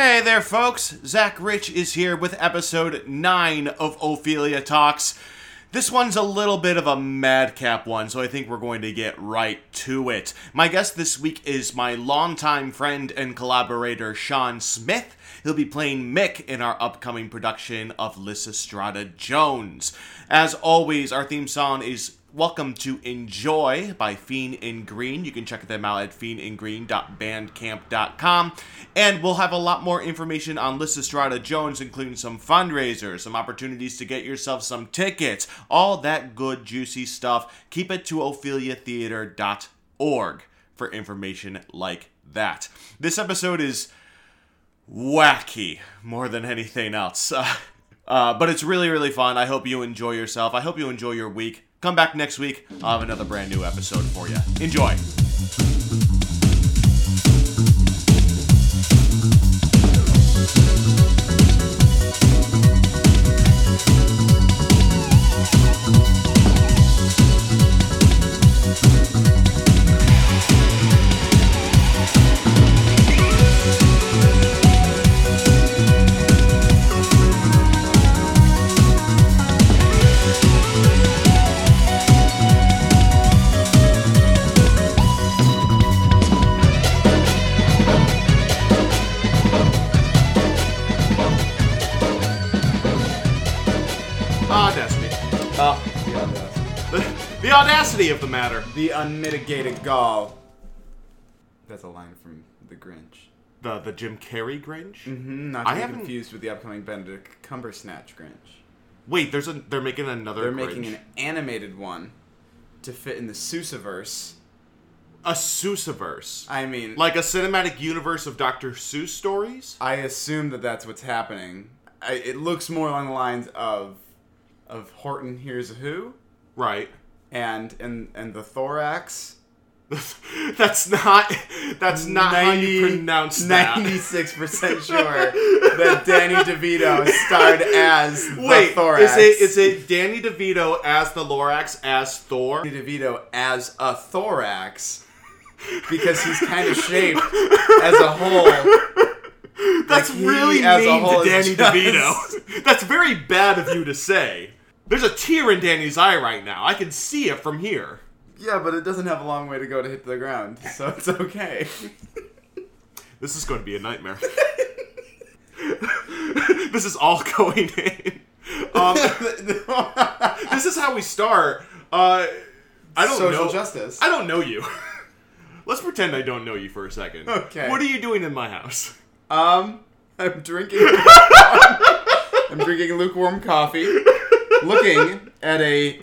Hey there, folks. Zach Rich is here with episode 9 of Ophelia Talks. This one's a little bit of a madcap one, so I think we're going to get right to it. My guest this week is my longtime friend and collaborator, Sean Smith. He'll be playing Mick in our upcoming production of Lysistrata Jones. As always, our theme song is Welcome to Enjoy by Fiend in Green. You can check them out at fiendingreen.bandcamp.com. And we'll have a lot more information on Lysistrata Jones, including some fundraisers, some opportunities to get yourself some tickets, all that good, juicy stuff. Keep it to opheliatheater.org for information like that. This episode is wacky more than anything else. Uh, but it's really, really fun. I hope you enjoy yourself. I hope you enjoy your week. Come back next week. I'll have another brand new episode for you. Enjoy. Of the matter. The unmitigated gall. That's a line from The Grinch. The the Jim Carrey Grinch. Mm-hmm, not I to be haven't- confused with the upcoming Benedict Cumbersnatch Grinch. Wait, there's a they're making another. They're Grinch. making an animated one to fit in the Seussiverse. a Seussiverse, I mean, like a cinematic universe of Dr. Seuss stories. I assume that that's what's happening. I, it looks more along the lines of of Horton Hears a Who Right. And and and the Thorax. that's not. That's not how you pronounce that. Ninety-six percent sure that Danny DeVito starred as the Wait, Thorax. is it is it Danny DeVito as the Lorax as Thor? Danny DeVito as a thorax because he's kind of shaped as a whole. That's Like, really as a whole to Danny just- DeVito. That's very bad of you to say. There's a tear in Danny's eye right now. I can see it from here. Yeah, but it doesn't have a long way to go to hit the ground, so it's okay. This is going to be a nightmare. this is all going in. Um, this is how we start. Uh, I don't Social know. justice. I don't know you. Let's pretend I don't know you for a second. Okay. What are you doing in my house? Um, I'm drinking. I'm drinking lukewarm coffee, looking at a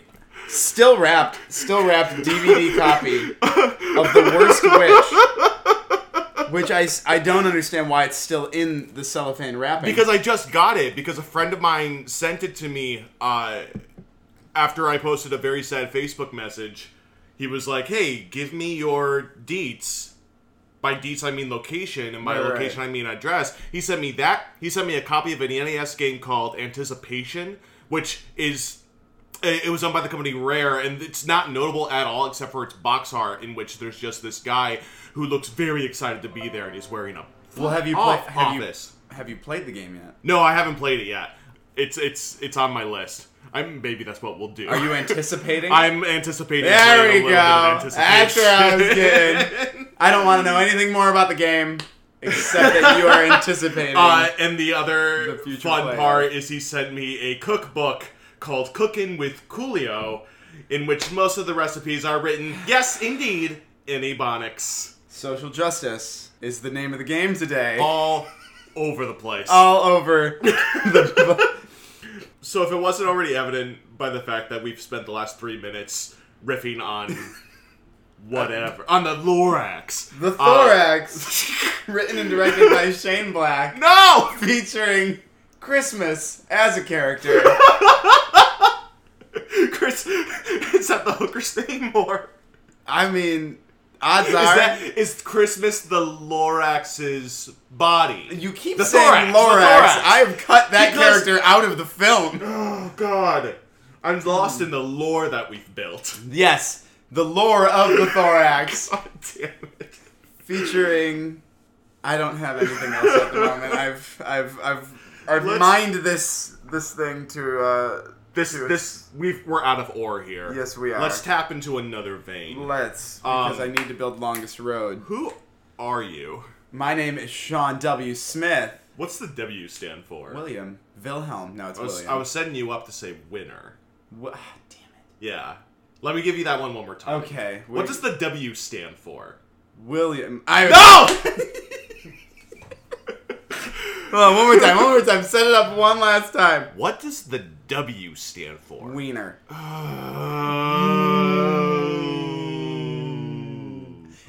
still wrapped, still wrapped DVD copy of The Worst Witch, which I, I don't understand why it's still in the cellophane wrapping. Because I just got it because a friend of mine sent it to me uh, after I posted a very sad Facebook message. He was like, "Hey, give me your deets." By deets, I mean location, and by Right, right. location, I mean address. He sent me that. He sent me a copy of an NES game called Anticipation, which is eh, it was done by the company Rare, and it's not notable at all except for its box art, in which there's just this guy who looks very excited to be there, and he's wearing a well, have you played? Have you, have you played the game yet? No, I haven't played it yet. It's it's it's on my list. I'm maybe that's what we'll do. Are you anticipating? I'm anticipating. There we a little bit of go. Where I was anticipation. I don't want to know anything more about the game except that you are anticipating. uh, and the other The fun player. part is he sent me a cookbook called Cooking with Coolio, in which most of the recipes are written, yes, indeed, in Ebonics, Social justice is the name of the game today. all over the place. All over the. So if it wasn't already evident by the fact that we've spent the last three minutes riffing on whatever on the Lorax, The uh, Thorax, written and directed by Shane Black, no, featuring Christmas as a character. Chris, is that the hooker's thing more? I mean, odds is are that is Christmas the Lorax's body? you keep The saying thorax, the Lorax. I have cut that Because- character out of the film. Oh God, I'm lost in the lore that we've built. Yes, the lore of the Thorax, God damn it. featuring I don't have anything else at the moment. I've I've I've I've Let's- mined this this thing to uh This to this we've we're out of ore here. Yes, we are. Let's tap into another vein. let's Um, because I need to build longest road. Who are you? My name is Sean W. Smith. What's the W stand for? William Wilhelm. No, it's I was, William. I was setting you up to say winner. Wha- ah, damn it. Yeah. Let me give you that one one more time. Okay. What does the W stand for? William? I No! Hold on, one more time. One more time. Set it up one last time. what does the W stand for? Wiener.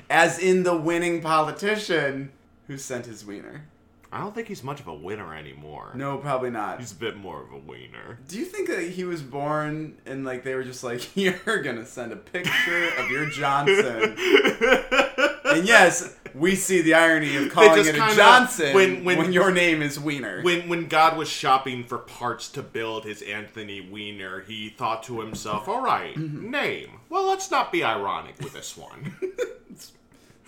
As in the winning politician who sent his wiener. I don't think he's much of a winner anymore. No, probably not. He's a bit more of a wiener. Do you think that he was born and like they were just like, you're gonna send a picture of your Johnson? And yes, we see the irony of calling it a Johnson when- when, when- your name is Wiener. when when God was shopping for parts to build his Anthony Wiener, he thought to himself, "All right, Mm-hmm. name. Well, let's not be ironic with this one.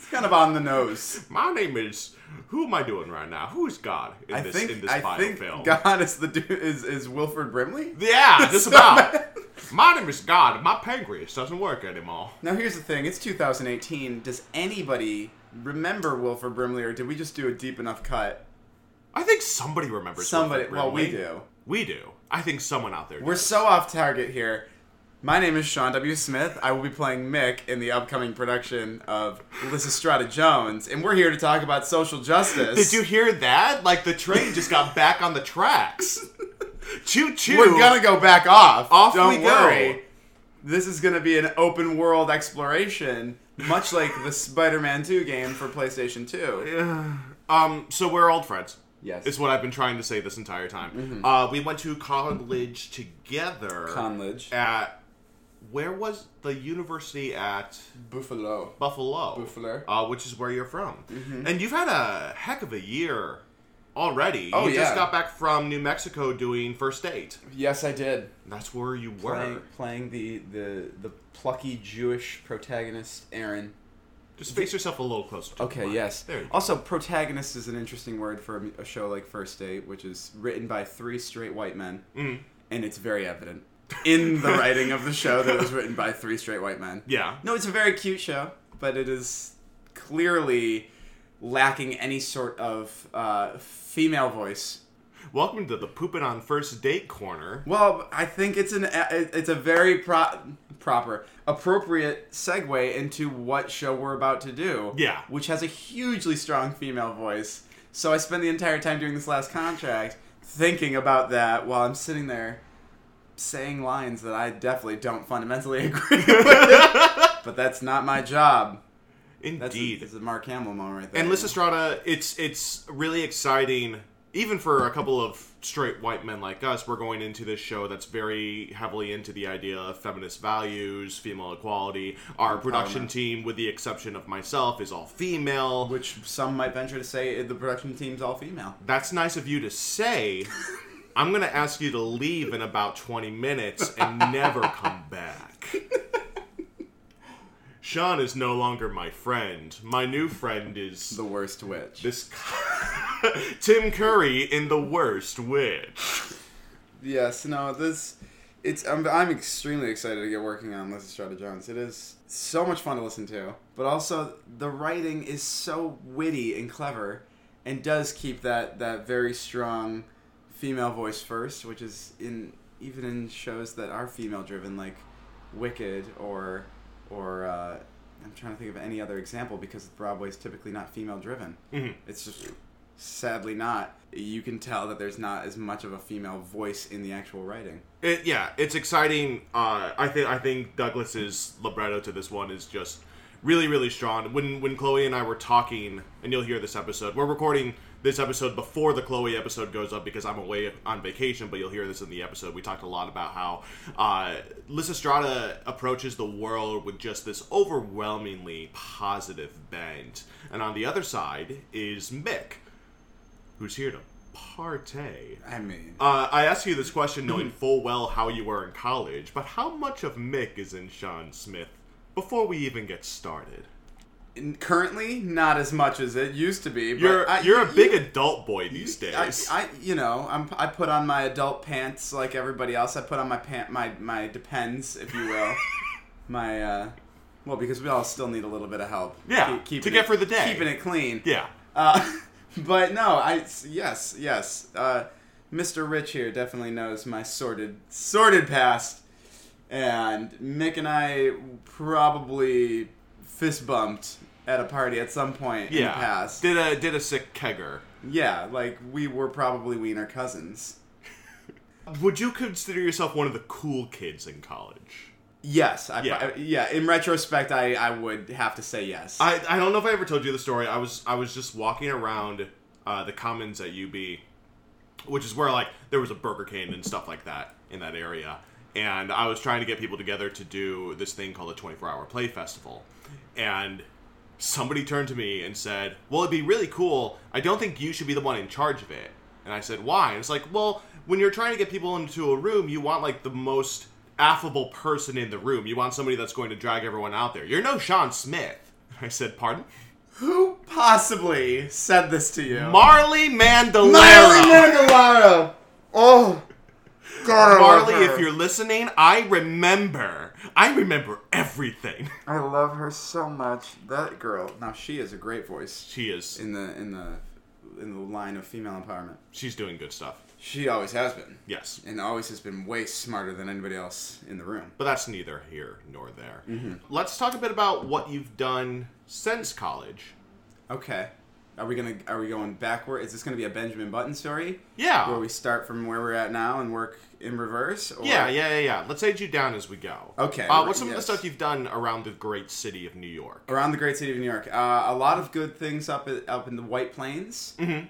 it's kind of on the nose. My name is. Who am I doing right now? Who is God in I this think in this I final think film? God is the dude is is Wilford Brimley. Yeah, just So about. My name is God. My pancreas doesn't work anymore. Now here's the thing: it's 2018. Does anybody remember Wilford Brimley, or did we just do a deep enough cut? I think somebody remembers. Somebody. Wilford Well, we do. We do. I think someone out there. We're does. so off target here. My name is Sean W. Smith. I will be playing Mick in the upcoming production of Lysistrata Jones, and we're here to talk about social justice. Did you hear that? Like the train just got back on the tracks. Choo choo. We're gonna go back off. Off Don't we go. This is gonna be an open world exploration, much like the Spider-Man 2 game for PlayStation 2. Um. So we're old friends. Yes. Is what I've been trying to say this entire time. Mm-hmm. Uh, we went to college together. Conledge. At where was the university at Buffalo. Buffalo? Buffalo. Uh, which is where you're from. And you've had a heck of a year already. Oh, you just got back from New Mexico doing first date. Yes, I did. That's where you were. Playing, playing the, the the plucky Jewish protagonist Aaron. Just face yourself a little closer. To Okay, yes. There you go. Also, protagonist is an interesting word for a, a show like First Date, which is written by three straight white men, Mm. and it's very evident in the writing of the show that it was written by three straight white men. Yeah. No, it's a very cute show, but it is clearly lacking any sort of uh, female voice. Welcome to the pooping on first date corner. Well, I think it's an it's a very pro- proper, appropriate segue into what show we're about to do. Yeah. which has a hugely strong female voice. So I spend the entire time during this last contract thinking about that while I'm sitting there saying lines that I definitely don't fundamentally agree with. but that's not my job. A, Indeed. that's a Mark Hamill moment right there. And Lysistrata, it's it's really exciting, even for a couple of straight white men like us. We're going into this show that's very heavily into the idea of feminist values, female equality. Our production team, with the exception of myself, is all female. which some might venture to say the production team's all female. That's nice of you to say. I'm gonna ask you to leave in about 20 minutes and never come back. Sean is no longer my friend. My new friend is The worst witch. this Tim Curry in The Worst Witch. Yes, no, this it's I'm, I'm extremely excited to get working on Lysistrata Jones. It is so much fun to listen to, but also the writing is so witty and clever, and does keep that that very strong female voice first, which is in even in shows that are female driven, like Wicked or or uh, I'm trying to think of any other example because Broadway is typically not female driven. Mhm. It's just sadly not. You can tell that there's not as much of a female voice in the actual writing. It, yeah, it's exciting. Uh, I think I think Douglas's libretto to this one is just really really strong. When when Chloe and I were talking, and you'll hear this episode. We're recording this episode before the Chloe episode goes up because I'm away on vacation. But you'll hear this in the episode. We talked a lot about how uh, Lysistrata approaches the world with just this overwhelmingly positive bent, and on the other side is Mick, who's here to partay. I mean, Uh, I ask you this question knowing full well how you were in college, but how much of Mick is in Sean Smith before we even get started? currently not as much as it used to be. But You're I, you're a you- big adult boy these days. I, I, you know, I'm, I put on my adult pants like everybody else. I put on my pant, my, my depends, if you will, my, uh, well, because we all still need a little bit of help. Yeah, to get it, for the day. keeping it clean. yeah. Uh, but no, I yes, yes. Uh, Mr. Rich here definitely knows my sordid, sordid past, and Mick and I probably fist bumped at a party at some point in the past. Did a did a sick kegger. Yeah, like we were probably wiener cousins. Would you consider yourself one of the cool kids in college? Yes, I, Yeah. yeah. yeah. In retrospect, I, I would have to say yes. I, I don't know if I ever told you the story. I was I was just walking around uh, the commons at UB, which is where like there was a Burger King and stuff like that in that area, and I was trying to get people together to do this thing called a 24 hour play festival, and somebody turned to me and said, "Well, it'd be really cool. I don't think you should be the one in charge of it." And I said, "Why?" And it's like, "Well, when you're trying to get people into a room, you want like the most affable person in the room. You want somebody that's going to drag everyone out there. You're no Sean Smith." I said, "Pardon?" Who possibly said this to you? Marley Mandalero. Marley Mandalaro. Oh, God, I love Marley, her. if you're listening, I remember. I remember everything. I love her so much. That girl. Now she is a great voice She is. in the in the in the line of female empowerment. She's doing good stuff. She always has been, Yes. and always has been way smarter than anybody else in the room. But that's neither here nor there. Mm-hmm. Let's talk a bit about what you've done since college. Okay. Are we gonna? Are we going backward? Is this gonna be a Benjamin Button story? Yeah. Where we start from where we're at now and work in reverse? Or? Yeah, yeah, yeah, yeah. Let's age you down as we go. Okay, Uh, what's some of the stuff you've done around the great city of New York? Around the great city of New York, uh, a lot of good things up at, up in the White Plains. Mm-hmm.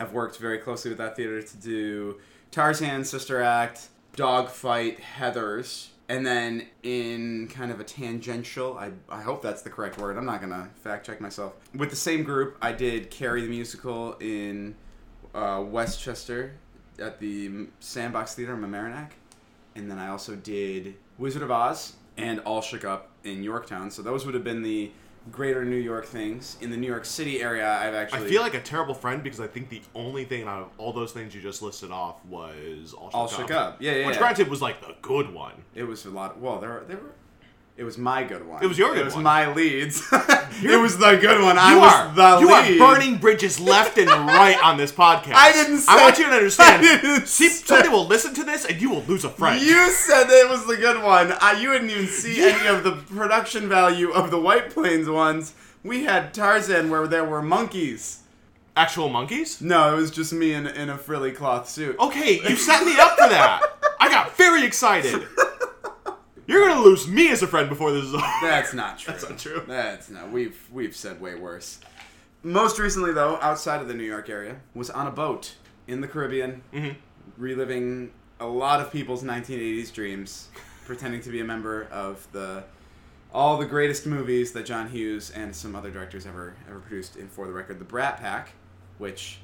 I've worked very closely with that theater to do Tarzan, Sister Act, Dogfight, Heathers, and then in kind of a tangential, I, I hope that's the correct word. I'm not gonna fact check myself. With the same group, I did Carrie the musical in uh, Westchester at the Sandbox Theater in Mamaroneck, and then I also did Wizard of Oz and All Shook Up in Yorktown. So those would have been the greater New York things. In the New York City area, I've actually. I feel like a terrible friend because I think the only thing out of all those things you just listed off was All Shook, All Shook Up. Yeah, yeah. Which, yeah. granted, was like the good one. It was a lot. Of, Well, there there were. It was my good one. It was your good one. It was one. my leads. it was the good one. I You was are the you lead. are burning bridges left and right on this podcast. I didn't say- I want you to understand. See, somebody will listen to this and you will lose a friend. You said that it was the good one. I, you didn't even see any of the production value of the White Plains ones. We had Tarzan where there were monkeys. Actual monkeys? No, it was just me in, in a frilly cloth suit. Okay, you set me up for that. I got very excited. You're gonna lose me as a friend before this is over. That's not true. That's not true. That's not. We've we've said way worse. Most recently, though, outside of the New York area, was on a boat in the Caribbean, Mhm. reliving a lot of people's 1980s dreams, pretending to be a member of the all the greatest movies that John Hughes and some other directors ever ever produced. In For the Record, the Brat Pack, which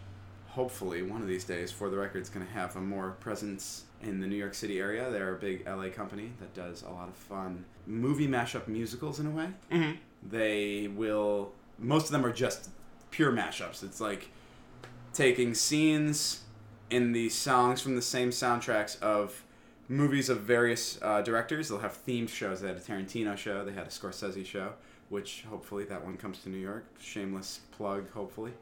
hopefully one of these days, For the Record is going to have a more presence in the New York City area. They're a big LA company that does a lot of fun movie mashup musicals in a way. Mhm. They will. Most of them are just pure mashups. It's like taking scenes in the songs from the same soundtracks of movies of various uh, directors. They'll have themed shows. They had a Tarantino show. They had a Scorsese show, which hopefully that one comes to New York. Shameless plug, hopefully.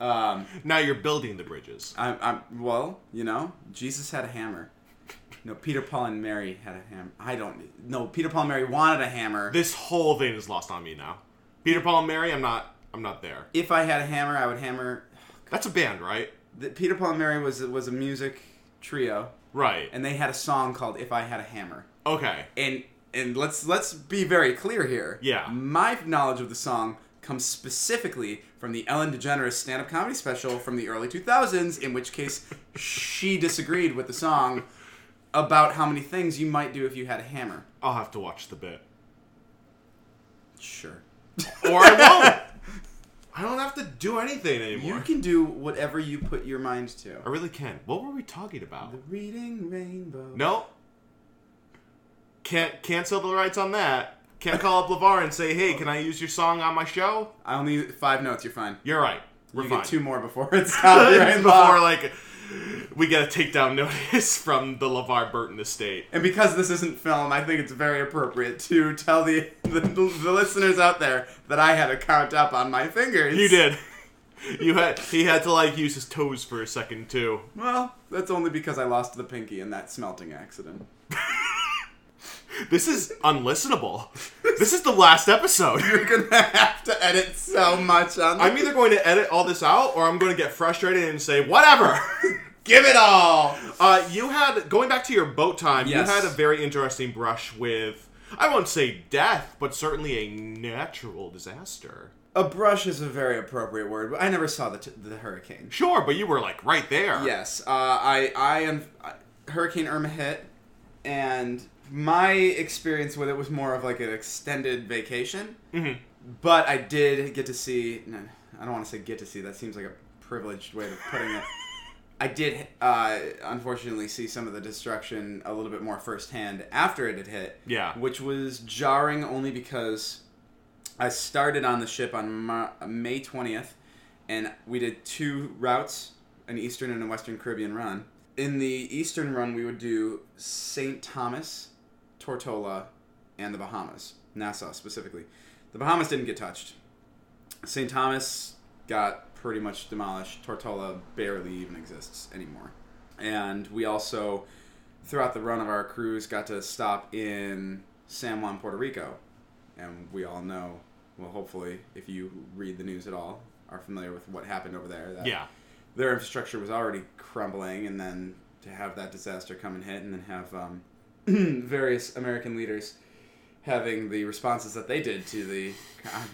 Um, Now you're building the bridges. I'm, I'm well, you know, Jesus had a hammer. No, Peter, Paul, and Mary had a hammer. I don't. No, Peter, Paul, and Mary wanted a hammer. This whole thing is lost on me now. Peter, Paul, and Mary. I'm not. I'm not there. if I had a hammer, I would hammer. That's a band, right? The, Peter, Paul, and Mary was was a music trio, Right. and they had a song called "If I Had a Hammer." Okay. And and let's let's be very clear here. Yeah. My knowledge of the song comes specifically from the Ellen DeGeneres stand-up comedy special from the early 2000s, in which case she disagreed with the song about how many things you might do if you had a hammer. I'll have to watch the bit, Sure. or I won't. I don't have to do anything anymore. You can do whatever you put your mind to. I really can. What were we talking about? The reading rainbow. No. Can't cancel the rights on that. Can't call up LeVar and say, hey, can I use your song on my show? I only need five notes. You're fine. You're right. We're you fine. get two more before it's copyright Before, law. like, we get a takedown notice from the LeVar Burton estate. And because this isn't film, I think it's very appropriate to tell the, the the listeners out there that I had to count up on my fingers. You did. You had he had to like use his toes for a second too. Well, that's only because I lost the pinky in that smelting accident. This is unlistenable. This is the last episode. You're gonna have to edit so much on. I'm either going to edit all this out or I'm going to get frustrated and say whatever. give it all. Uh, you had going back to your boat time. Yes. You had a very interesting brush with I won't say death, but certainly a natural disaster. A brush is a very appropriate word, but I never saw the t- the hurricane. Sure, but you were like right there. Yes, uh, I I am Hurricane Irma hit, and my experience with it was more of like an extended vacation. Mhm. But I did get to see. No, I don't want to say get to see. That seems like a privileged way of putting it. I did, uh, unfortunately, see some of the destruction a little bit more firsthand after it had hit. Yeah. Which was jarring only because I started on the ship on Ma- May 20th, and we did two routes an Eastern and a Western Caribbean run. In the Eastern run, we would do St. Thomas, Tortola, and the Bahamas, Nassau specifically. The Bahamas didn't get touched. St. Thomas got pretty much demolished. Tortola barely even exists anymore. And we also, throughout the run of our cruise, got to stop in San Juan, Puerto Rico. And we all know, well, hopefully, if you read the news at all, are familiar with what happened over there. That Yeah. Their infrastructure was already crumbling, and then to have that disaster come and hit, and then have um, various American leaders having the responses that they did to the. I'm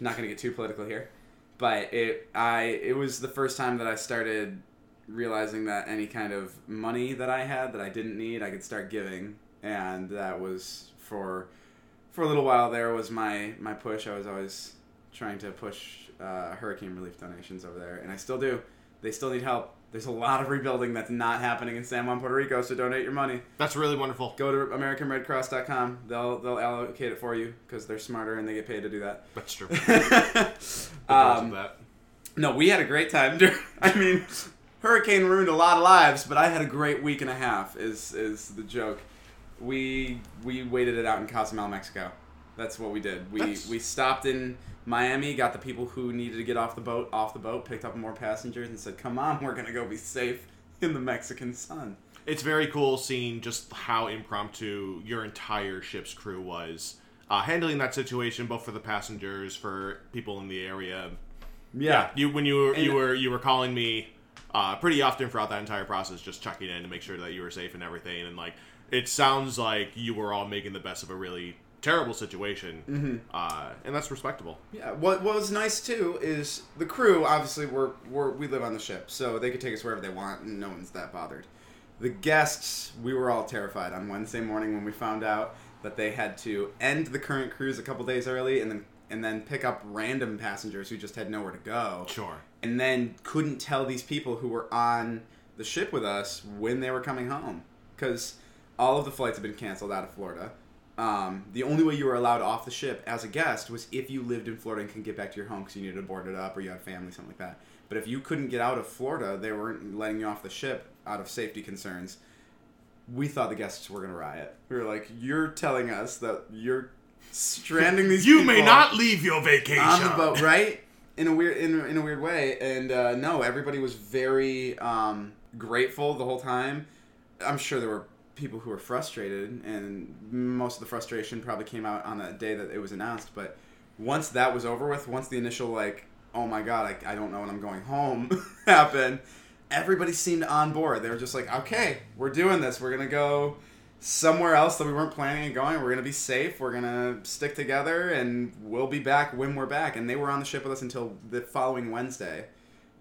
not going to get too political here, but it I it was the first time that I started realizing that any kind of money that I had that I didn't need, I could start giving, and that was for for a little while. There was my my push. I was always trying to push uh, hurricane relief donations over there, and I still do. They still need help. There's a lot of rebuilding that's not happening in San Juan, Puerto Rico, so donate your money. That's really wonderful. Go to AmericanRedCross.com. They'll they'll allocate it for you because they're smarter and they get paid to do that. That's true. um, that. no, we had a great time. During, I mean, hurricane ruined a lot of lives, but I had a great week and a half. Is is the joke? We we waited it out in Cozumel, Mexico. That's what we did. We That's- we stopped in Miami, got the people who needed to get off the boat off the boat, picked up more passengers, and said, "Come on, we're gonna go be safe in the Mexican sun." It's very cool seeing just how impromptu your entire ship's crew was uh, handling that situation, both for the passengers, for people in the area. Yeah, You when you were you were you were calling me uh, pretty often throughout that entire process, just checking in to make sure that you were safe and everything. And like, it sounds like you were all making the best of a really terrible situation, Mm-hmm. uh, and that's respectable. Yeah, what, what was nice too is the crew. Obviously, we're, we're we live on the ship, so they could take us wherever they want, and no one's that bothered. The guests, we were all terrified on Wednesday morning when we found out that they had to end the current cruise a couple days early, and then and then pick up random passengers who just had nowhere to go, Sure. and then couldn't tell these people who were on the ship with us when they were coming home because all of the flights have been canceled out of Florida. Um, the only way you were allowed off the ship as a guest was if you lived in Florida and can get back to your home because you needed to board it up or you had family, something like that. But if you couldn't get out of Florida, they weren't letting you off the ship out of safety concerns. We thought the guests were going to riot. We were like, "You're telling us that you're stranding these You may not leave your vacation on the boat, right? In a weird, in, a- in a weird way, and uh, no, everybody was very um, grateful the whole time. I'm sure there were people who were frustrated, and most of the frustration probably came out on that day that it was announced. But once that was over with, once the initial like, oh my god, I, I don't know when I'm going home happened, everybody seemed on board. They were just like, okay, we're doing this. We're gonna go somewhere else that we weren't planning on going. We're gonna be safe. We're gonna stick together, and we'll be back when we're back. And they were on the ship with us until the following Wednesday.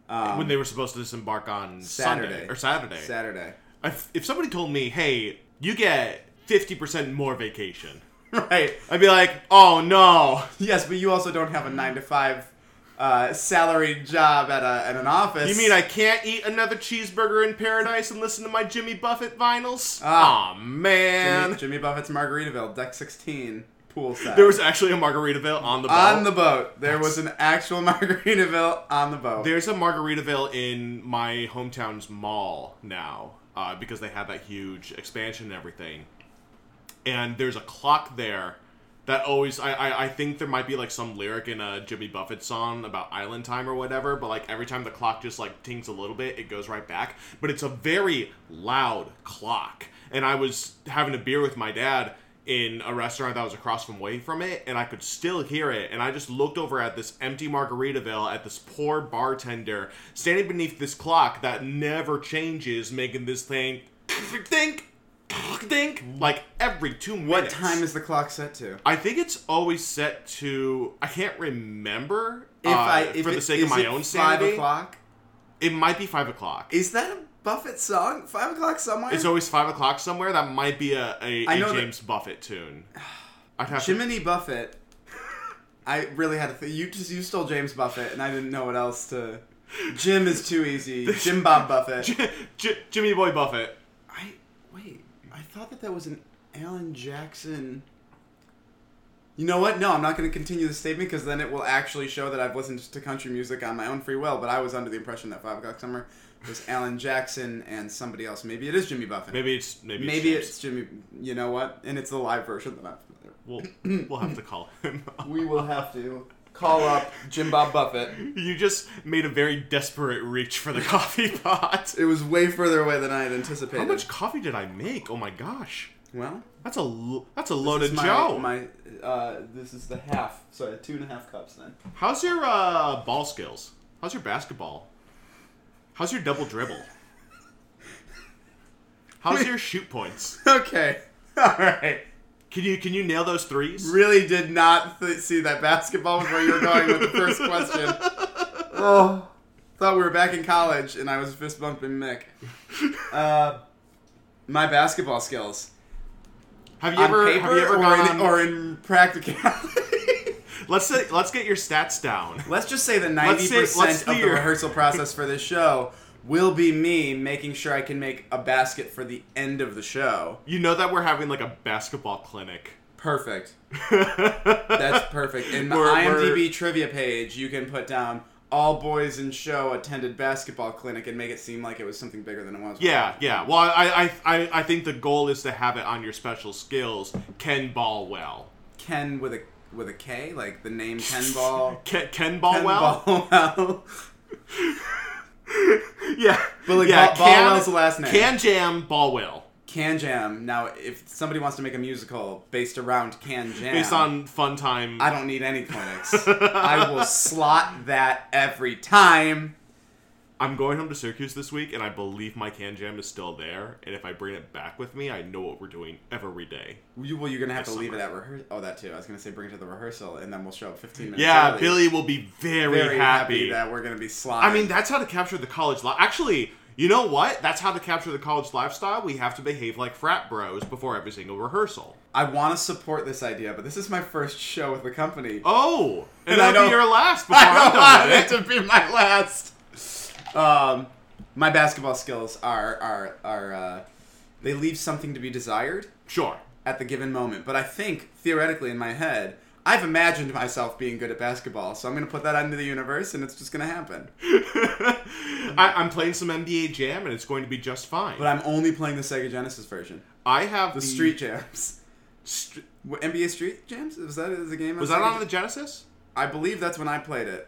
Um, when they were supposed to disembark on Saturday Sunday or Saturday. Saturday, If, if somebody told me, "Hey, you get fifty percent more vacation," right? I'd be like, "Oh no!" Yes, but you also don't have a nine to five uh, salaried job at a at an office. You mean I can't eat another cheeseburger in paradise and listen to my Jimmy Buffett vinyls? Aw, man. Jimmy, Jimmy Buffett's Margaritaville, deck sixteen. poolside. There was actually a Margaritaville on the boat. on the boat. There was an actual Margaritaville on the boat. There's a Margaritaville in my hometown's mall now uh, because they had that huge expansion and everything. And there's a clock there that always I, I, I think there might be like some lyric in a Jimmy Buffett song about island time or whatever, but like every time the clock just like tings a little bit, it goes right back. But it's a very loud clock. And I was having a beer with my dad in a restaurant that was across from way from it, and I could still hear it. And I just looked over at this empty Margaritaville at this poor bartender standing beneath this clock that never changes, making this thing think think like every two minutes. what time is the clock set to? I think it's always set to. I can't remember. If uh, I if for the sake of my it own five sanity, o'clock. it might be five o'clock. Is that a Buffett song? Five o'clock somewhere. It's always five o'clock somewhere. That might be a, a, I a know that- James Buffett tune. I'd have to. Jiminy Buffett. I really had to. Th- you just you stole James Buffett, and I didn't know what else to. Jim is too easy. Jim Bob Buffett. J- J- Jimmy Boy Buffett. I wait. I thought that that was an Alan Jackson. You know what? No, I'm not going to continue the statement because then it will actually show that I've listened to country music on my own free will. But I was under the impression that Five O'clock Summer was Alan Jackson and somebody else. Maybe it is Jimmy Buffett. Maybe it's maybe it's, Maybe James. it's Jimmy. You know what? And it's the live version that I'm familiar. We'll we'll have to call him. We will have to call up Jim Bob Buffett. you just made a very desperate reach for the coffee pot. It was way further away than I had anticipated. How much coffee did I make? Oh my gosh, Well, that's a lo- that's a this loaded my, Joe. My, uh, this is the half. So I had two and a half cups then. How's your uh, ball skills? How's your basketball? How's your double dribble? How's your shoot points? Okay. All right. Can you can you nail those threes? Really did not th- see that basketball was where you were going with the first question. Oh, thought we were back in college and I was fist bumping Mick. Uh, my basketball skills Have you on ever paper have you ever or, gone in, on, or in practicality. let's say, let's get your stats down. Let's just say that ninety percent of the hear. rehearsal process for this show will be me making sure I can make a basket for the end of the show. You know that we're having like a basketball clinic. Perfect. That's perfect. In the We're- IMDb we're- trivia page, you can put down all boys in show attended basketball clinic and make it seem like it was something bigger than it was. Yeah, yeah. Well, I, I, I, I think the goal is to have it on your special skills. Ken ball well. Ken with a with a K, like the name Ken Ball. Ken, Ken ball Ken well. Ballwell. Yeah. But, like, yeah, Ball- Ballwell's the last name. KanJam ball well. KanJam. Now, if somebody wants to make a musical based around KanJam, Based on fun time. I don't need any clinics. I will slot that every time. I'm going home to Syracuse this week, and I believe my KanJam is still there. And if I bring it back with me, I know what we're doing every day. You, well, you're gonna have to This leave it at rehearsal. Oh, that too. I was gonna say bring it to the rehearsal, and then we'll show up 15 minutes. Yeah, early. Billy will be very, Very happy. that we're gonna be slotted. I mean, that's how to capture the college life. Actually, you know what? That's how to capture the college lifestyle. We have to behave like frat bros before every single rehearsal. I want to support this idea, but this is my first show with the company. Oh, and, And I that'll be don't- your last before I don't want it to be my last. Um, my basketball skills are are are uh, they leave something to be desired Sure. at the given moment. But I think theoretically in my head, I've imagined myself being good at basketball, so I'm gonna put that into the universe, and it's just gonna happen. I, I'm playing some NBA Jam, and it's going to be just fine. But I'm only playing the Sega Genesis version, I have the Street Jams. Str- What, NBA Street Jams? Was that is the game? was that Sega on the Genesis? I believe that's when I played it.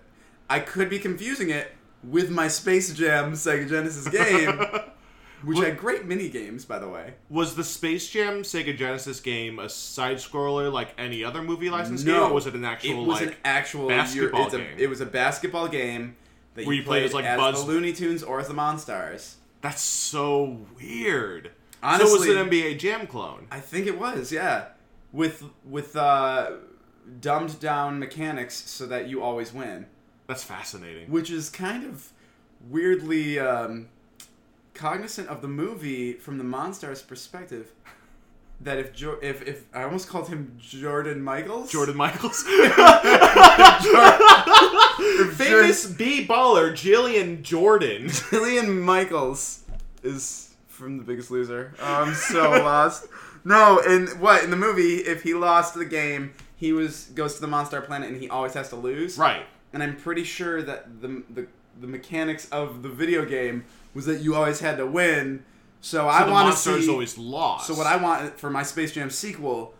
I could be confusing it with my Space Jam Sega Genesis game, which had great mini games, by the way. Was the Space Jam Sega Genesis game a side scroller like any other movie license No, game, or was it an actual It was like? an actual basketball it's a, game? It was a basketball game that Where you played as, like, Buzz- the Looney Tunes or as the Monstars. That's so weird. so Honestly- it was an NBA Jam clone. I think it was, yeah, with with uh, dumbed down mechanics so that you always win, That's fascinating. which is kind of weirdly um, cognizant of the movie from the Monstars perspective. That if jo- if if I almost called him Jordan Michaels, Jordan Michaels. If Famous B baller Jillian Jordan. Jillian Michaels is from The Biggest Loser. Oh, I'm so lost. No, in what in the movie, if he lost the game, he was goes to the Monstar planet and he always has to lose. Right. And I'm pretty sure that the the, the mechanics of the video game was that you always had to win. So, So I want to see. always lost. So what I want for my Space Jam sequel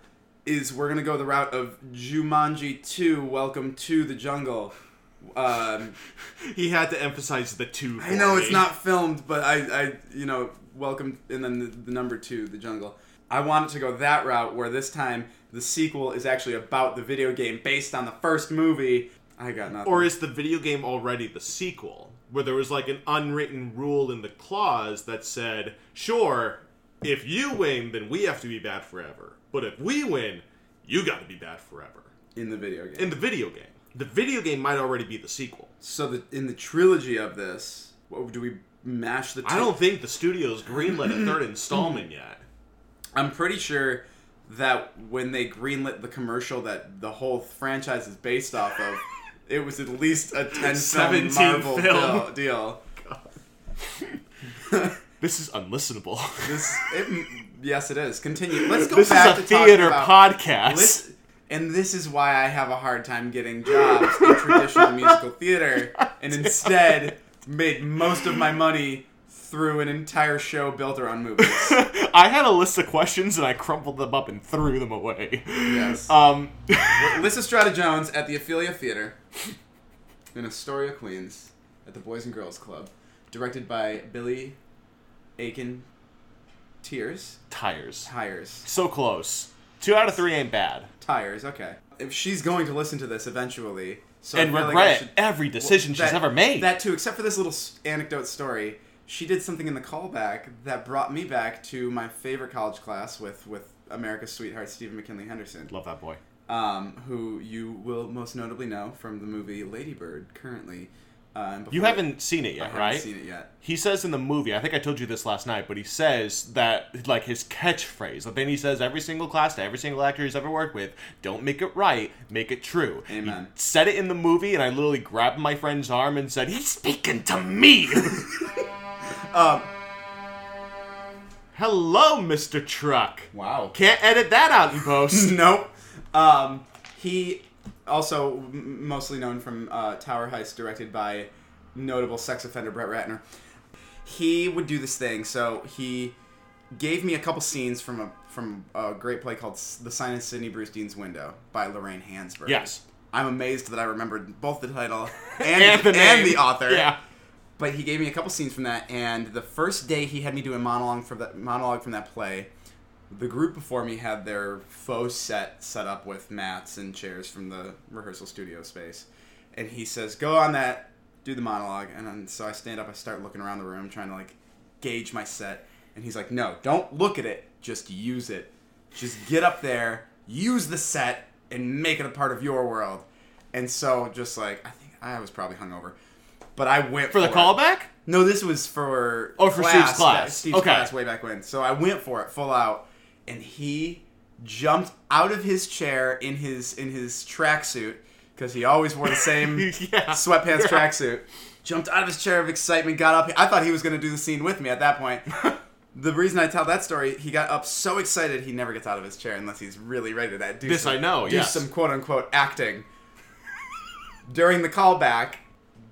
is we're gonna go the route of Jumanji 2: Welcome to the Jungle. Um, he had to emphasize the two. I know for it's not filmed, but I, I, you know, welcome, and then the, the number two, the jungle. I want it to go that route, where this time the sequel is actually about the video game based on the first movie. I got nothing. Or is the video game already the sequel? Where there was like an unwritten rule in the clause that said, sure, if you win, then we have to be bad forever. But if we win, you got to be bad forever. in the video game. In the video game. The video game might already be the sequel. so the, in the trilogy of this, what do we mash the? Two? I don't think the studio's greenlit a third installment yet. I'm pretty sure that when they greenlit the commercial that the whole franchise is based off of, it was at least a 10 17 film Marvel film. deal. This is unlistenable. This, it, yes, it is. Continue. Let's go This back is a to talking theater about, podcast. Lis- and this is why I have a hard time getting jobs in traditional musical theater, and instead made most of my money through an entire show built around movies. I had a list of questions and I crumpled them up and threw them away. Yes. Um, Lysistrata Jones at the Ophelia Theater in Astoria, Queens, at the Boys and Girls Club, directed by Billy Aiken Tears. tires. Tires. So close. Two out of three ain't bad. Tires, okay. If she's going to listen to this eventually, so and feel like regret should- every decision she's that- ever made. That too, except for this little anecdote story. She did something in the callback that brought me back to my favorite college class with with America's sweetheart Stephen McKinley Henderson, Love that boy. Um, who you will most notably know from the movie Lady Bird. Currently, uh, You haven't seen it I yet, haven't right? seen it yet. He says in the movie, I think I told you this last night, but he says that like his catchphrase, the thing he says every single class to every single actor he's ever worked with, don't make it right, make it true. Amen. He said it in the movie, and I literally grabbed my friend's arm and said, "He's speaking to me." Um, Hello, Mr. Truck. wow. Can't edit that out in post. nope. Um, he also m- mostly known from uh, Tower Heist, directed by notable sex offender Brett Ratner. He would do this thing. So he gave me a couple scenes from a from a great play called "The Sign in Sidney Brustein's Window" by Lorraine Hansberry. yes. I'm amazed that I remembered both the title and, And the and the author. Yeah. But he gave me a couple scenes from that, and the first day he had me do a monologue from that monologue from that play. The group before me had their faux set set up with mats and chairs from the rehearsal studio space, and he says, "Go on that, do the monologue." And then, so I stand up, I start looking around the room, trying to like gauge my set, and he's like, "No, don't look at it, just use it. Just get up there, use the set, and make it a part of your world." And so, just like I think I was probably hungover, but I went For the it. callback? No, this was for Oh, for Steve's class. Steve's Okay. class way back when. So I went for it full out, and he jumped out of his chair in his in his tracksuit because he always wore the same Yeah. sweatpants tracksuit. Jumped out of his chair of excitement, got up. I thought he was going to do the scene with me at that point. the reason I tell that story, he got up so excited he never gets out of his chair unless he's really ready to do This some, I know, do yes. some quote unquote acting. During the callback,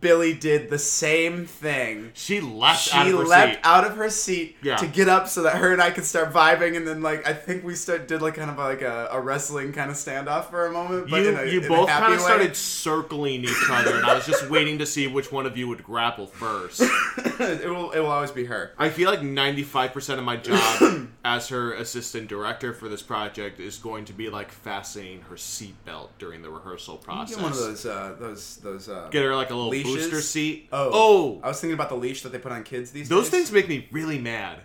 Billy did the same thing. She leapt She out of her leapt seat. out of her seat Yeah. to get up so that her and I could start vibing, and then like I think we start did like kind of like a, a wrestling kind of standoff for a moment. But you a, you both kind of way. started circling each other, and I was just waiting to see which one of you would grapple first. it will it will always be her. I feel like 95% of my job as her assistant director for this project is going to be like fastening her seatbelt during the rehearsal process. Get one of those uh, those those. Uh, Get her like a little Leashes? booster seat. oh oh, I was thinking about the leash that they put on kids these days. those days. things make me really mad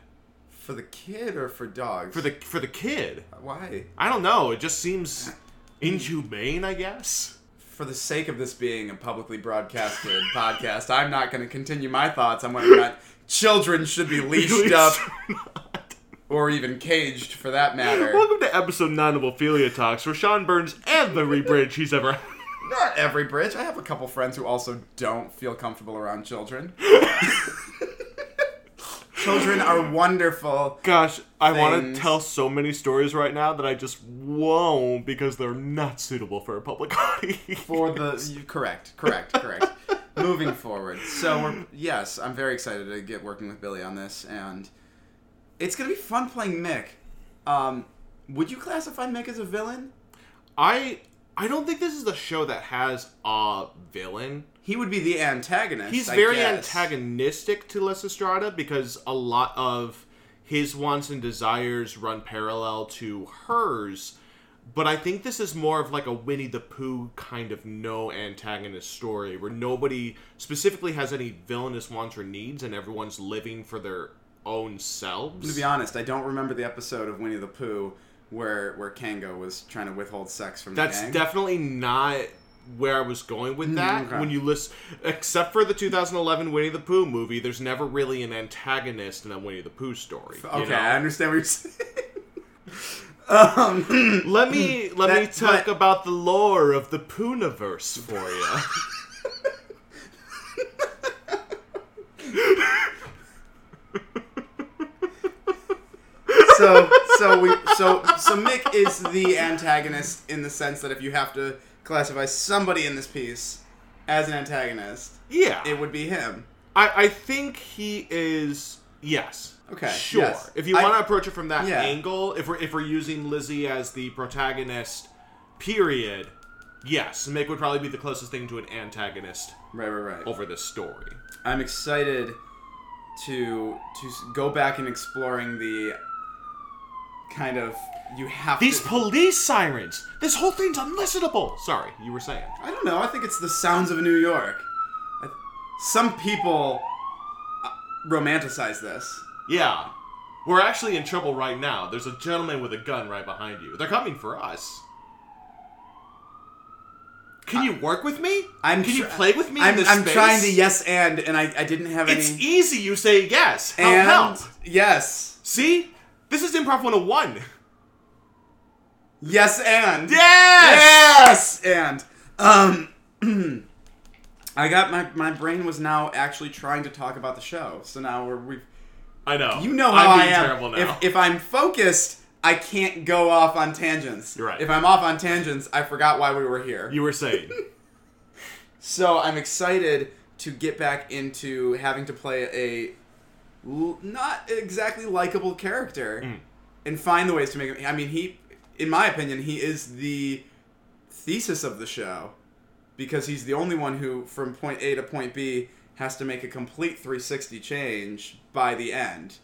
for the kid or for dogs. for the for the kid. Uh, why? I don't know. It just seems inhumane, I guess. For the sake of this being a publicly broadcasted podcast, I'm not going to continue my thoughts on whether or not children should be leashed up or even caged, for that matter. Welcome to episode nine of Ophelia Talks, where Sean burns every bridge he's ever. Not every bridge. I have a couple friends who also don't feel comfortable around children. Children are wonderful. Gosh, I want to tell so many stories right now that I just won't because they're not suitable for a public audience. For the you, correct, correct, correct. Moving forward, so we're yes, I'm very excited to get working with Billy on this, and it's gonna be fun playing Mick. Um, would you classify Mick as a villain? I I don't think this is the show that has a villain. He would be the antagonist. He's I very guess. antagonistic to Lysistrata because a lot of his wants and desires run parallel to hers. But I think this is more of like a Winnie the Pooh kind of no antagonist story where nobody specifically has any villainous wants or needs and everyone's living for their own selves. To be honest, I don't remember the episode of Winnie the Pooh where where Kanga was trying to withhold sex from That's definitely not where I was going with that. okay. When you list, except for the 2011 Winnie the Pooh movie, there's never really an antagonist in a Winnie the Pooh story. you okay, know? I understand what you're saying. um, Let me let me talk but- about the lore of the Poohniverse for you. so so we so so Mick is the antagonist in the sense that if you have to classify somebody in this piece as an antagonist, yeah, it would be him. I I think he is yes. Okay, sure. yes. If you want to approach it from that Yeah. angle, if we're if we're using Lizzie as the protagonist, period. Yes, Mick would probably be the closest thing to an antagonist Right, right, right. over this story. I'm excited to to go back and exploring the kind of you have These to. police sirens! This whole thing's unlistenable! Sorry, you were saying. I don't know. I think it's the sounds of New York. I, some people uh, romanticize this. Yeah. We're actually in trouble right now. There's a gentleman with a gun right behind you. They're coming for us. Can you work with me? I'm Can you play with me I'm, I'm trying to yes and, and I, I didn't have It's any. It's easy. You say yes. Help, and help. yes, See? This is Improv 101. yes and Yes! yes and um. I got my my brain was now actually trying to talk about the show, so now we're we. I know. You know how I'm I am. terrible now. If if I'm focused, I can't go off on tangents. You're right. If I'm off on tangents, I forgot why we were here. you were saying. So I'm excited to get back into having to play a l- not exactly likable character Mm. and find the ways to make him. I mean, he, in my opinion, he is the thesis of the show because he's the only one who, from point A to point B, has to make a complete 360 change by the end.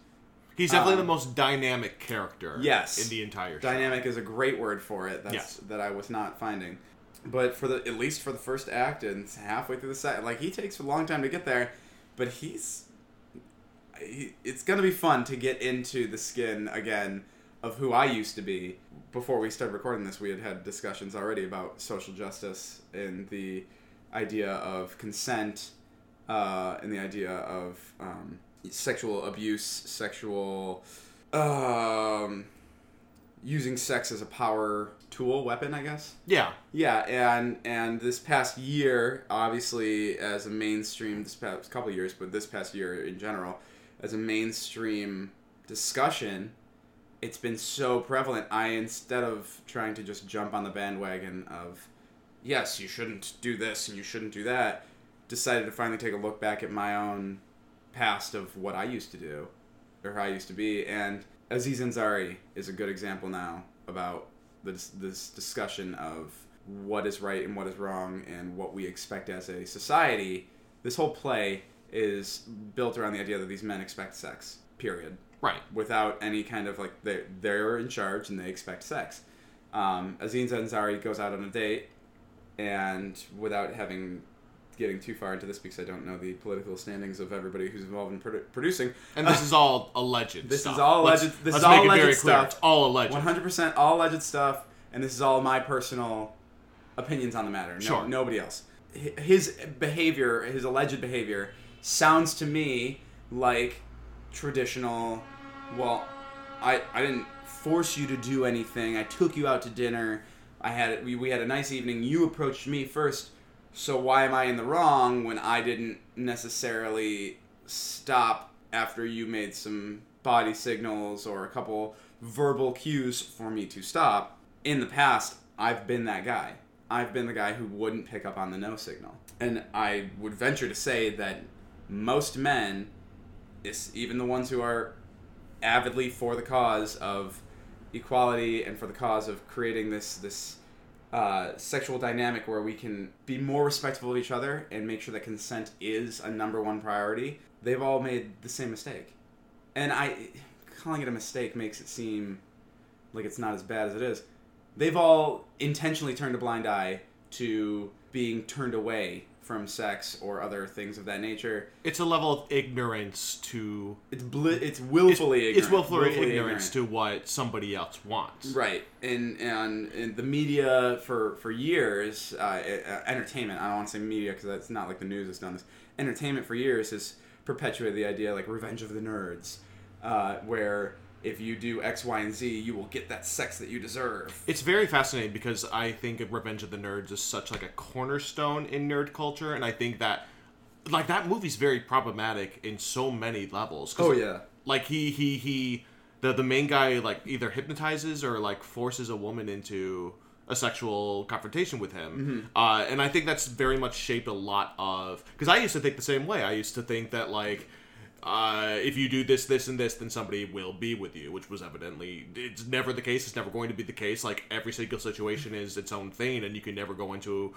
He's definitely Um, the most dynamic character Yes. in the entire show. Dynamic is a great word for it. That's Yes. that I was not finding. But for the at least for the first act and halfway through the set, like he takes a long time to get there, but he's he, it's gonna be fun to get into the skin again of who I used to be. Before we started recording this, we had had discussions already about social justice and the idea of consent uh, and the idea of um, sexual abuse, sexual um, using sex as a power tool, weapon, I guess. Yeah. Yeah, and and this past year, obviously, as a mainstream, this past couple years, but this past year in general, as a mainstream discussion, it's been so prevalent. I instead of trying to just jump on the bandwagon of, yes, you shouldn't do this and you shouldn't do that, decided to finally take a look back at my own past of what I used to do, or how I used to be, and Aziz Ansari is a good example now about this this discussion of what is right and what is wrong and what we expect as a society. This whole play is built around the idea that these men expect sex. Period. Right. Without any kind of like they they're in charge and they expect sex. Um, Aziz Ansari goes out on a date and without having getting too far into this because I don't know the political standings of everybody who's involved in produ- producing. And this is all alleged. This stuff. is all Let's- alleged- this let's is all alleged stuff. It's all alleged. One hundred percent all alleged stuff, and this is all my personal opinions on the matter. No, Sure. nobody else. His behavior, his alleged behavior, sounds to me like traditional. Well, I I didn't force you to do anything. I took you out to dinner. I had we, we had a nice evening. You approached me first. So why am I in the wrong when I didn't necessarily stop after you made some body signals or a couple verbal cues for me to stop. In the past, I've been that guy. I've been the guy who wouldn't pick up on the no signal. And I would venture to say that most men, even the ones who are avidly for the cause of equality and for the cause of creating this this uh, sexual dynamic where we can be more respectful of each other and make sure that consent is a number one priority. They've all made the same mistake, and I calling it a mistake makes it seem like it's not as bad as it is. They've all intentionally turned a blind eye to being turned away from sex or other things of that nature. It's a level of ignorance to It's bli- it's willfully ignorant. it's willfully, willfully ignorance to what somebody else wants. Right, and and, and the media for for years, uh, uh, entertainment. I don't want to say media because that's not like the news has done this. Entertainment for years has perpetuated the idea like Revenge of the Nerds, uh, where if you do X, Y, and Z, you will get that sex that you deserve. It's very fascinating because I think Revenge of the Nerds is such like a cornerstone in nerd culture, and I think that like that movie's very problematic in so many levels. Oh, yeah. like he he he the the main guy like either hypnotizes or like forces a woman into a sexual confrontation with him, uh, and I think that's very much shaped a lot of because I used to think the same way. I used to think that like uh, if you do this, this, and this, then somebody will be with you, which was evidently it's never the case. It's never going to be the case. Like every single situation is its own thing, and you can never go into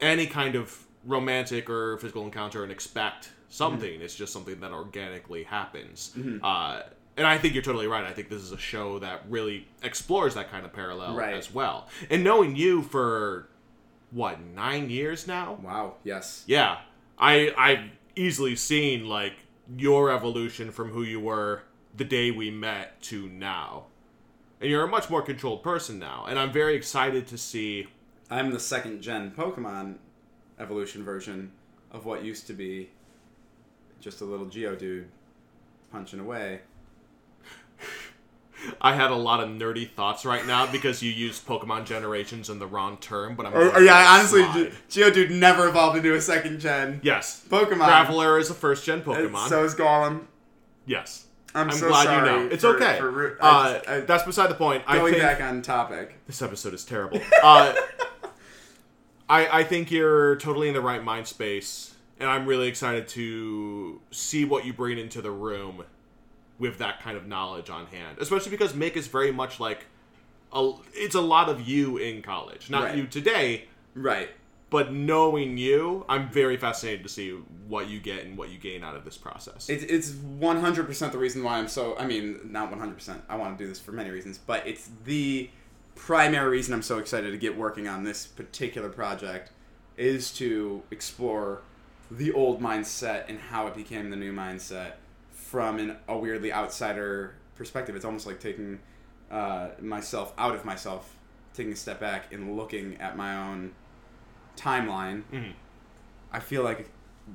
any kind of romantic or physical encounter and expect something. It's just something that organically happens. Uh, and I think you're totally right. I think this is a show that really explores that kind of parallel Right. as well. And knowing you for what nine years now, Wow. Yes. yeah, I I've easily seen like your evolution from who you were the day we met to now. And you're a much more controlled person now, and I'm very excited to see I'm the second gen Pokemon evolution version of what used to be just a little Geodude punching away. I had a lot of nerdy thoughts right now because you used Pokemon generations in the wrong term, but I'm Or, or yeah, honestly, slide. Ge- Geodude never evolved into a second gen yes. Pokemon. Graveler is a first gen Pokemon. So is Golem. yes. I'm, I'm so glad sorry you know. It's for- okay. for ru- uh, I I- that's beside the point. I going think back on topic. this episode is terrible. Uh, I I think you're totally in the right mind space, and I'm really excited to see what you bring into the room with that kind of knowledge on hand. Especially because Mick is very much like a, it's a lot of you in college, not Right. you today, Right. but knowing you, I'm very fascinated to see what you get and what you gain out of this process. It's it's 100% the reason why I'm so. I mean, not 100%. I want to do this for many reasons, but it's the primary reason I'm so excited to get working on this particular project is to explore the old mindset and how it became the new mindset from an, a weirdly outsider perspective. It's almost like taking uh, myself out of myself, taking a step back and looking at my own timeline. Mhm. I feel like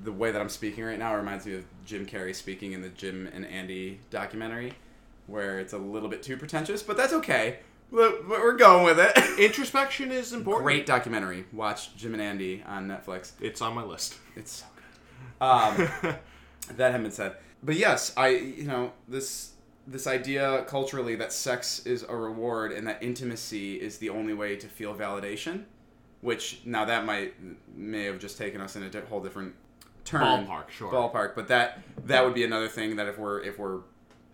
the way that I'm speaking right now reminds me of Jim Carrey speaking in the Jim and Andy documentary, where it's a little bit too pretentious, but that's okay. We're we're going with it. Introspection is important. Great documentary. Watch Jim and Andy on Netflix. It's on my list. It's so good. Um, that having been said, but yes, I you know this this idea culturally that sex is a reward and that intimacy is the only way to feel validation, which now that might may have just taken us in a whole different turn Ballpark, sure. ballpark, but that that would be another thing that if we're if we're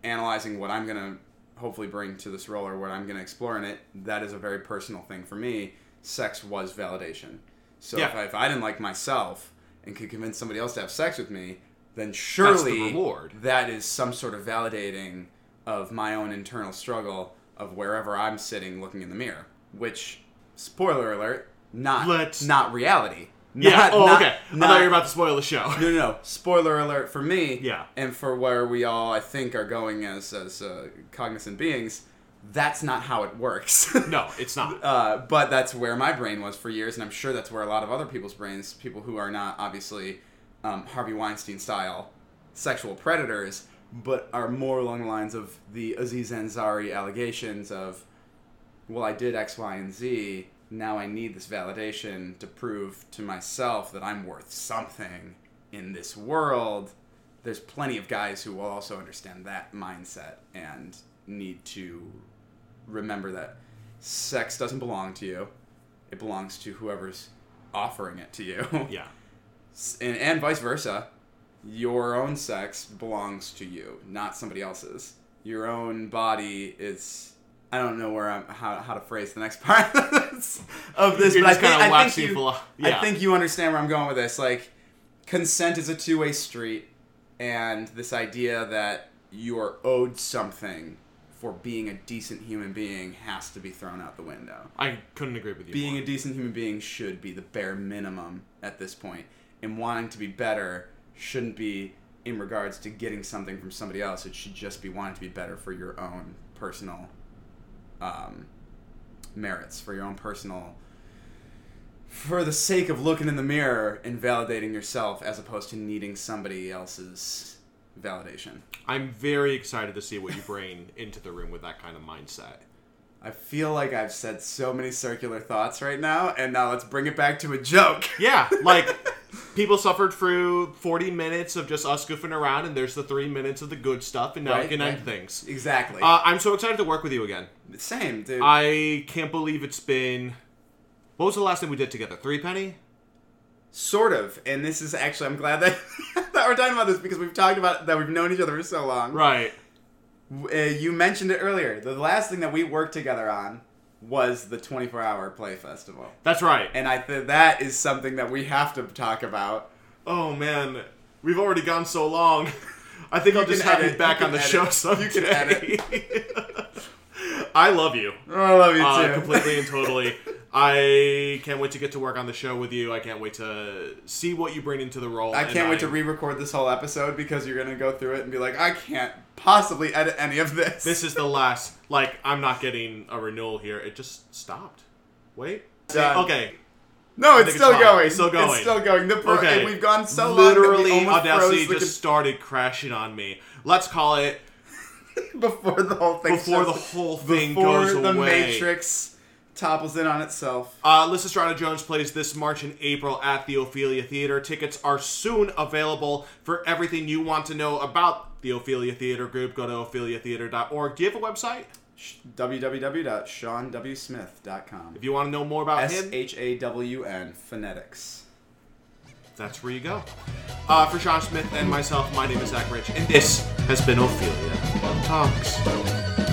analyzing what I'm gonna hopefully bring to this role or what I'm gonna explore in it, that is a very personal thing for me. Sex was validation. So Yeah. if, I, if I didn't like myself and could convince somebody else to have sex with me, then surely that is some sort of validating of my own internal struggle of wherever I'm sitting looking in the mirror. Which, spoiler alert, not Let's- not reality. Yeah. Not- oh, not- okay. I thought you were about to spoil the show. no, no, no. Spoiler alert for me. Yeah. And for where we all, I think, are going as as uh, cognizant beings. That's not how it works. No, it's not. Uh, but that's where my brain was for years, and I'm sure that's where a lot of other people's brains, people who are not obviously um, Harvey Weinstein style sexual predators, but are more along the lines of the Aziz Ansari allegations of, well, I did X, Y, and Z. Now I need this validation to prove to myself that I'm worth something in this world. there's plenty of guys who will also understand that mindset and need to remember that sex doesn't belong to you. It belongs to whoever's offering it to you. Yeah. and, and vice versa. Your own sex belongs to you, not somebody else's. Your own body is. I don't know where I'm how, how to phrase the next part of this, You're but I just think, I, think you, philo- I think you understand where I'm going with this. Like, consent is a two way street, and this idea that you are owed something for being a decent human being has to be thrown out the window I couldn't agree with you. being more. a decent human being should be the bare minimum at this point and wanting to be better shouldn't be in regards to getting something from somebody else it should just be wanting to be better for your own personal um, merits for your own personal for the sake of looking in the mirror and validating yourself as opposed to needing somebody else's validation I'm very excited to see what you bring into the room with that kind of mindset. I feel like I've said so many circular thoughts right now, and now let's bring it back to a joke. Yeah, like people suffered through 40 minutes of just us goofing around, and there's the three minutes of the good stuff, and now we Right, can end things. Exactly. Uh, I'm so excited to work with you again. Same, dude. I can't believe it's been. What was the last thing we did together? Threepenny? sort of. And this is actually, I'm glad that, that we're talking about this because we've talked about that we've known each other for so long. Right. Uh, you mentioned it earlier. The last thing that we worked together on was the 24 hour play festival. That's right. And I think that is something that we have to talk about. Oh man, we've already gone so long. I think I'll just have edit, you back you on the can show edit. someday. You can edit. I love you. I love you Uh, completely and totally. I can't wait to get to work on the show with you. I can't wait to see what you bring into the role. I can't wait to I'm- re-record this whole episode because you're gonna go through it and be like, I can't possibly edit any of this. This is the last. Like, I'm not getting a renewal here. It just stopped. Wait. Done. Okay. no, it's still it's going. It's still going. It's still going. The pro- Okay. we've gone so Literally, long that we almost Audacity just started crashing on me. Let's call it before the whole thing. before the whole thing before goes the away. Matrix topples in on itself. Uh, Lysistrata Jones plays this March and April at the Ophelia Theater. Tickets are soon available for everything you want to know about the Ophelia Theater Group. Go to opheliatheater.org. Do you have a website? www.shawnwsmith.com. If you want to know more about S him, H A W N phonetics. that's where you go. Uh, for Shawn Smith and myself, my name is Zach Rich, and this has been Ophelia Talks.